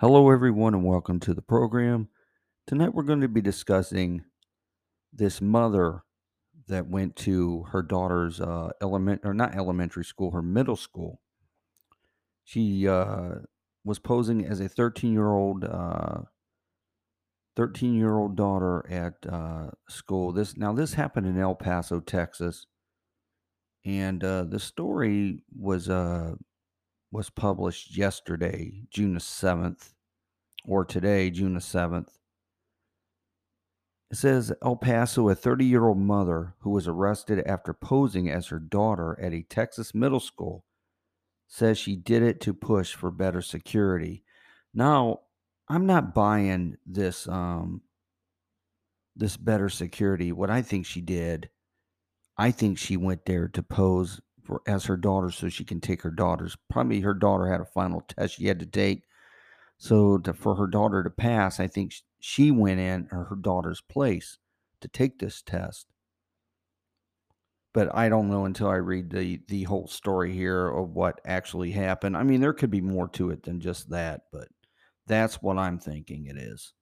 Hello, everyone, and welcome to the program. Tonight, we're going to be discussing this mother that went to her daughter's uh, element or not elementary school, her middle school. She uh, was posing as a 13 year old. Uh, 13 year old daughter at uh, school. This now this happened in El Paso, Texas, and uh, the story was uh, was published yesterday, June the seventh, or today, June the seventh. It says El Paso, a 30 year old mother who was arrested after posing as her daughter at a Texas middle school says she did it to push for better security. Now, I'm not buying this um this better security. What I think she did, I think she went there to pose for as her daughter so she can take her daughter's probably her daughter had a final test she had to take. So to, for her daughter to pass, I think she went in her daughter's place to take this test. But I don't know until I read the the whole story here of what actually happened. I mean, there could be more to it than just that, but that's what I'm thinking it is.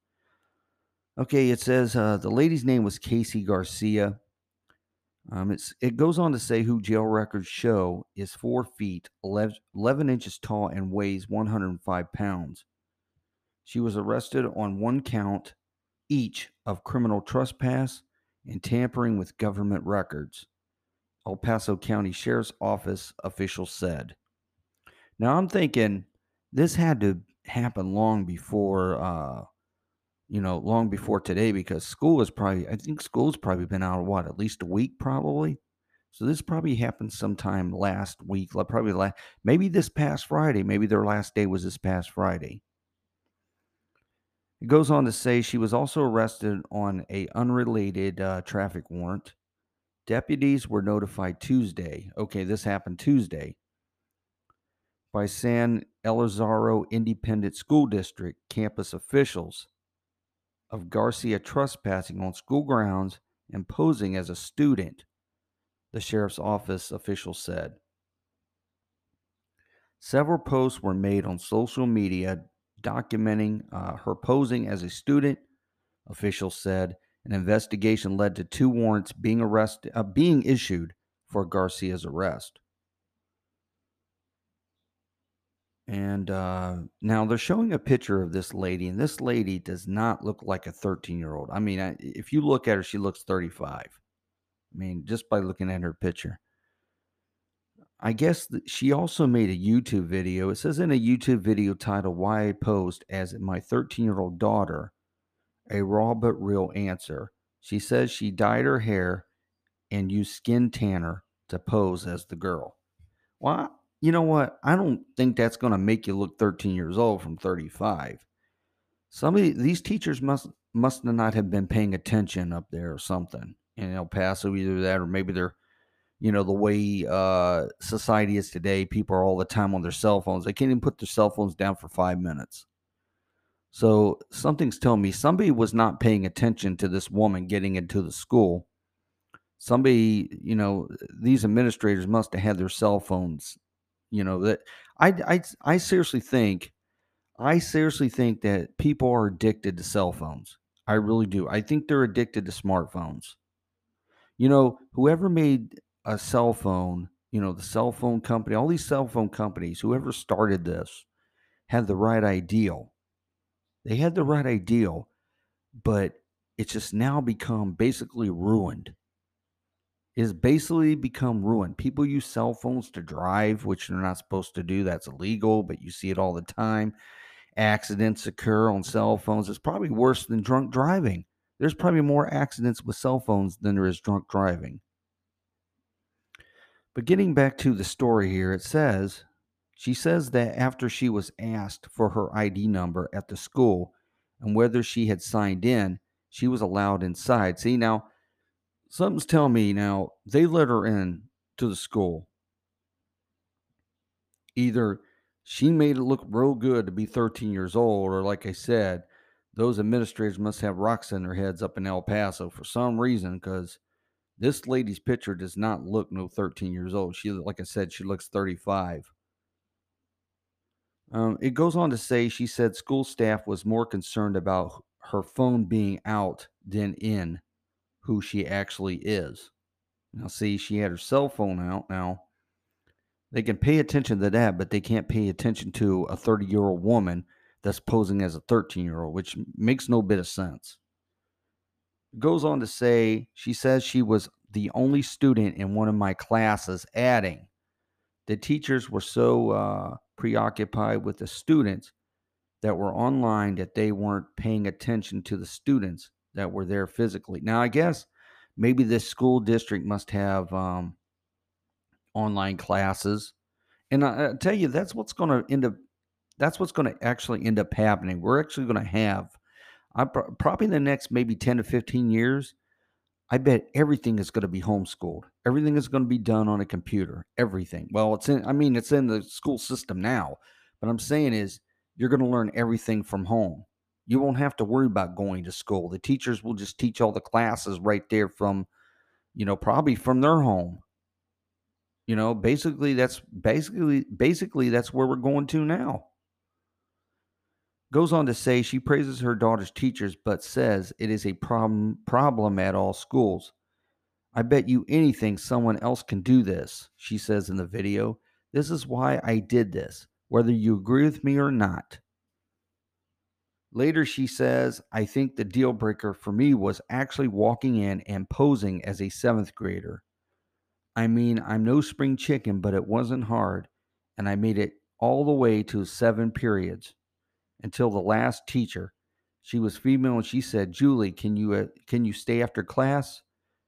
Okay, it says uh, the lady's name was Casey Garcia. Um, it's it goes on to say who jail records show is four feet 11, 11 inches tall and weighs 105 pounds. She was arrested on one count each of criminal trespass and tampering with government records. El Paso County Sheriff's Office officials said. Now I'm thinking this had to happen long before, uh, you know, long before today because school is probably, I think school's probably been out what at least a week probably. So this probably happened sometime last week, probably last, maybe this past Friday. Maybe their last day was this past Friday. It goes on to say she was also arrested on a unrelated uh, traffic warrant. Deputies were notified Tuesday. Okay, this happened Tuesday by San Elizario Independent School District campus officials of Garcia trespassing on school grounds and posing as a student, the sheriff's office official said. Several posts were made on social media documenting uh, her posing as a student, officials said. An investigation led to two warrants being arrested, uh, being issued for Garcia's arrest. And uh, now they're showing a picture of this lady, and this lady does not look like a 13 year old. I mean, I, if you look at her, she looks 35. I mean, just by looking at her picture. I guess she also made a YouTube video. It says in a YouTube video titled Why I Posed as My 13 Year Old Daughter, a raw but real answer. She says she dyed her hair and used skin tanner to pose as the girl. Well, you know what? I don't think that's going to make you look 13 years old from 35. Some of these teachers must must not have been paying attention up there or something in El Paso, either that or maybe they're, you know, the way uh, society is today. People are all the time on their cell phones. They can't even put their cell phones down for five minutes. So something's telling me somebody was not paying attention to this woman getting into the school. Somebody, you know, these administrators must have had their cell phones you know that I, I I seriously think I seriously think that people are addicted to cell phones. I really do. I think they're addicted to smartphones. You know, whoever made a cell phone, you know, the cell phone company, all these cell phone companies, whoever started this had the right ideal. They had the right ideal, but it's just now become basically ruined is basically become ruined. People use cell phones to drive, which they're not supposed to do. That's illegal, but you see it all the time. Accidents occur on cell phones. It's probably worse than drunk driving. There's probably more accidents with cell phones than there is drunk driving. But getting back to the story here, it says she says that after she was asked for her ID number at the school and whether she had signed in, she was allowed inside. See, now something's telling me now they let her in to the school. Either she made it look real good to be 13 years old, or like I said, those administrators must have rocks in their heads up in El Paso for some reason because this lady's picture does not look no 13 years old. She, like I said, she looks 35. Um, it goes on to say she said school staff was more concerned about her phone being out than in who she actually is. Now, see, she had her cell phone out. Now, they can pay attention to that, but they can't pay attention to a 30 year old woman that's posing as a 13 year old, which makes no bit of sense. Goes on to say, she says she was the only student in one of my classes, adding, the teachers were so uh, preoccupied with the students that were online that they weren't paying attention to the students that were there physically. Now, I guess maybe this school district must have um, online classes, and I, I tell you, that's what's going to end up. That's what's going to actually end up happening. We're actually going to have, I probably in the next maybe ten to fifteen years. I bet everything is going to be homeschooled. Everything is going to be done on a computer. Everything. Well, it's in. I mean, it's in the school system now. But I'm saying is you're going to learn everything from home. You won't have to worry about going to school. The teachers will just teach all the classes right there from, you know, probably from their home. You know, basically that's basically basically that's where we're going to now. Goes on to say she praises her daughter's teachers but says it is a problem problem at all schools. I bet you anything someone else can do this, she says in the video. This is why I did this, whether you agree with me or not. Later, she says, I think the deal breaker for me was actually walking in and posing as a seventh grader. I mean, I'm no spring chicken, but it wasn't hard, and I made it all the way to seven periods until the last teacher. She was female and she said, "Julie, can you uh, can you stay after class?"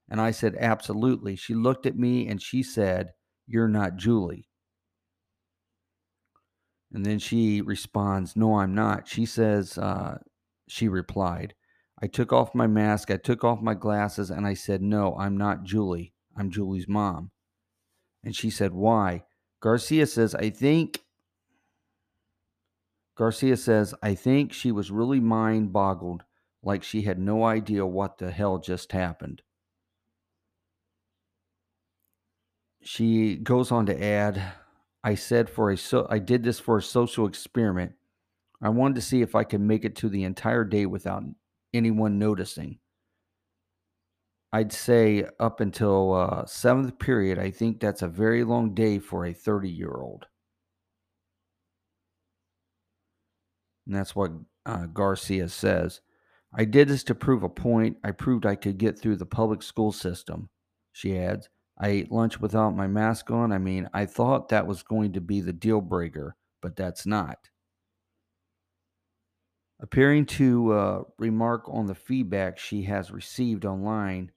And I said, "Absolutely." She looked at me and she said, "You're not Julie." And then she responds, No, I'm not. She says, uh, She replied, I took off my mask, I took off my glasses, and I said, No, I'm not Julie. I'm Julie's mom. And she said, Why? Garcia says, I think. Garcia says, I think she was really mind boggled, like she had no idea what the hell just happened. She goes on to add, I said for a so I did this for a social experiment. I wanted to see if I could make it to the entire day without anyone noticing. I'd say up until uh, seventh period, I think that's a very long day for a 30 year old. And that's what uh, Garcia says. I did this to prove a point. I proved I could get through the public school system, she adds. I ate lunch without my mask on. I mean, I thought that was going to be the deal breaker, but that's not. Appearing to uh, remark on the feedback she has received online,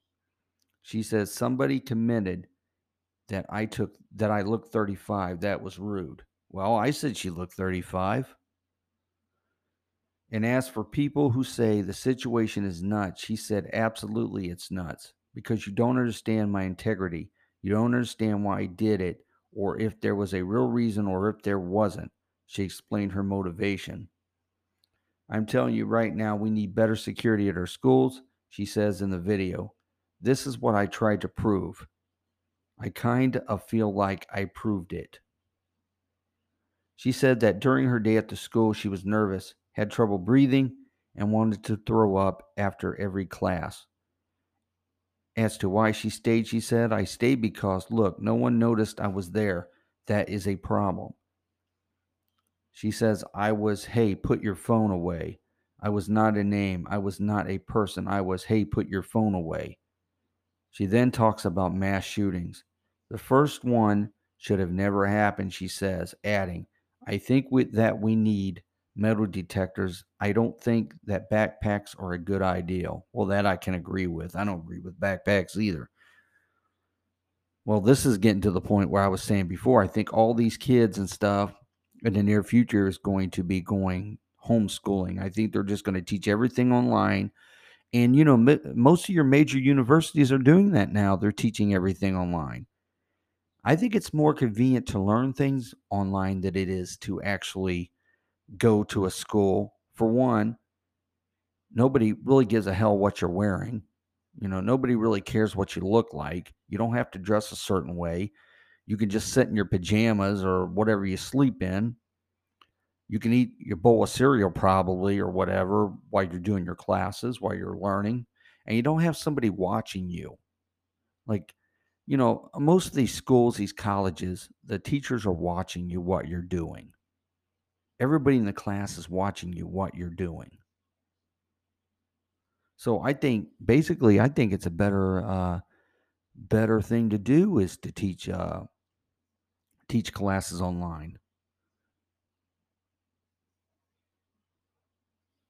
she says somebody commented that I took that I looked 35. That was rude. Well, I said she looked 35. And as for people who say the situation is nuts, she said absolutely it's nuts because you don't understand my integrity. You don't understand why I did it, or if there was a real reason, or if there wasn't. She explained her motivation. I'm telling you right now, we need better security at our schools, she says in the video. This is what I tried to prove. I kind of uh, feel like I proved it. She said that during her day at the school, she was nervous, had trouble breathing, and wanted to throw up after every class. As to why she stayed, she said, I stayed because, look, no one noticed I was there. That is a problem. She says, I was, hey, put your phone away. I was not a name. I was not a person. I was, hey, put your phone away. She then talks about mass shootings. The first one should have never happened, she says, adding, I think with that we need metal detectors. I don't think that backpacks are a good idea. Well, that I can agree with. I don't agree with backpacks either. Well, this is getting to the point where I was saying before. I think all these kids and stuff in the near future is going to be going homeschooling. I think they're just going to teach everything online. And, you know, most of your major universities are doing that now. They're teaching everything online. I think it's more convenient to learn things online than it is to actually go to a school. For one, nobody really gives a hell what you're wearing. You know, nobody really cares what you look like. You don't have to dress a certain way. You can just sit in your pajamas or whatever you sleep in. You can eat your bowl of cereal probably or whatever while you're doing your classes, while you're learning, and you don't have somebody watching you. Like, you know, most of these schools, these colleges, the teachers are watching you what you're doing. Everybody in the class is watching you what you're doing. So I think basically I think it's a better uh better thing to do is to teach uh teach classes online.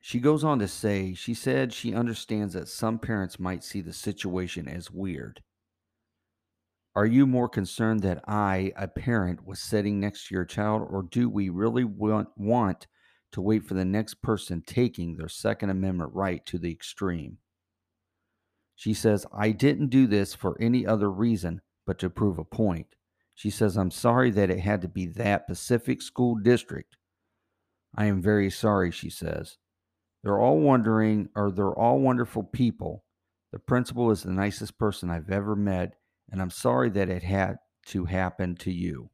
She goes on to say, she said she understands that some parents might see the situation as weird. Are you more concerned that I, a parent, was sitting next to your child, or do we really want, want to wait for the next person taking their Second Amendment right to the extreme? She says, I didn't do this for any other reason but to prove a point. She says, I'm sorry that it had to be that Pacific School District. I am very sorry, she says. They're all wondering, or they're all wonderful people. The principal is the nicest person I've ever met, and I'm sorry that it had to happen to you.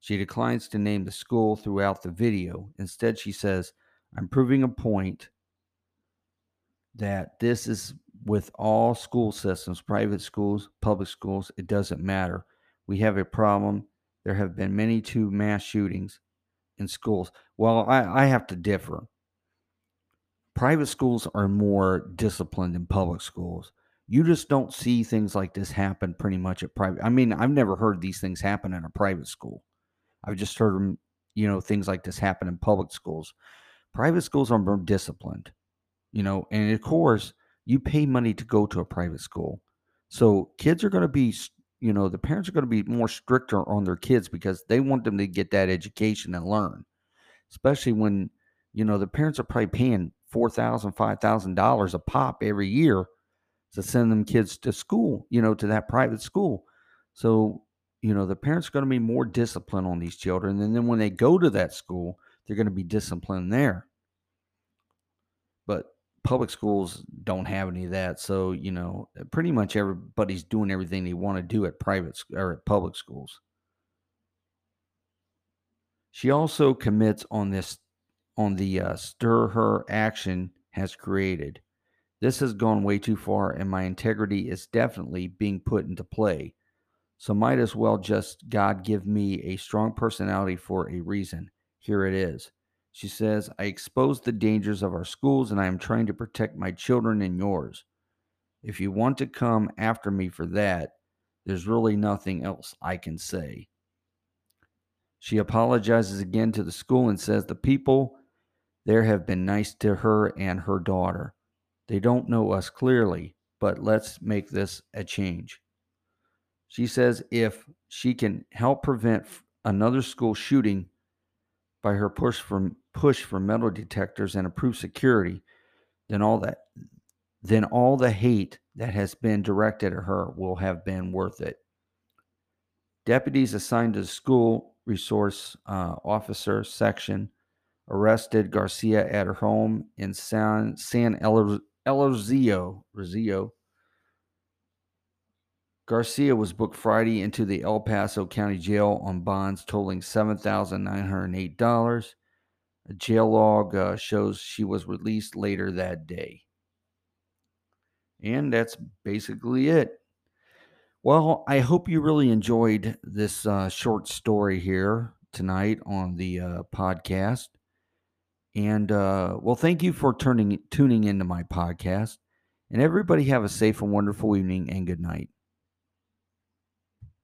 She declines to name the school throughout the video. Instead, she says, I'm proving a point that this is with all school systems, private schools, public schools, it doesn't matter. We have a problem. There have been many two mass shootings in schools. Well, I, I have to differ private schools are more disciplined than public schools. You just don't see things like this happen pretty much at private. I mean, I've never heard these things happen in a private school. I've just heard them, you know, things like this happen in public schools. Private schools are more disciplined, you know, and of course, you pay money to go to a private school. So kids are going to be, you know, the parents are going to be more stricter on their kids because they want them to get that education and learn, especially when, you know, the parents are probably paying four thousand, five thousand dollars a pop every year to send them kids to school, you know, to that private school. So, you know, the parents are going to be more disciplined on these children. And then when they go to that school, they're going to be disciplined there. But public schools don't have any of that. So, you know, pretty much everybody's doing everything they want to do at private or at public schools. She also commits on this on the uh, stir her action has created. This has gone way too far, and my integrity is definitely being put into play. So, might as well just God give me a strong personality for a reason. Here it is. She says, I expose the dangers of our schools, and I am trying to protect my children and yours. If you want to come after me for that, there's really nothing else I can say. She apologizes again to the school and says the people there have been nice to her and her daughter. They don't know us clearly, but let's make this a change. She says if she can help prevent another school shooting by her push for push for metal detectors and improved security, then all that then all the hate that has been directed at her will have been worth it. Deputies assigned to the school resource uh, officer section arrested Garcia at her home in San, San Elozio, Rizio. Garcia was booked Friday into the El Paso County Jail on bonds totaling $7,908. A jail log uh, shows she was released later that day. And that's basically it. Well, I hope you really enjoyed this uh, short story here tonight on the uh, podcast. And uh, well, thank you for turning tuning into my podcast. And everybody have a safe and wonderful evening and good night.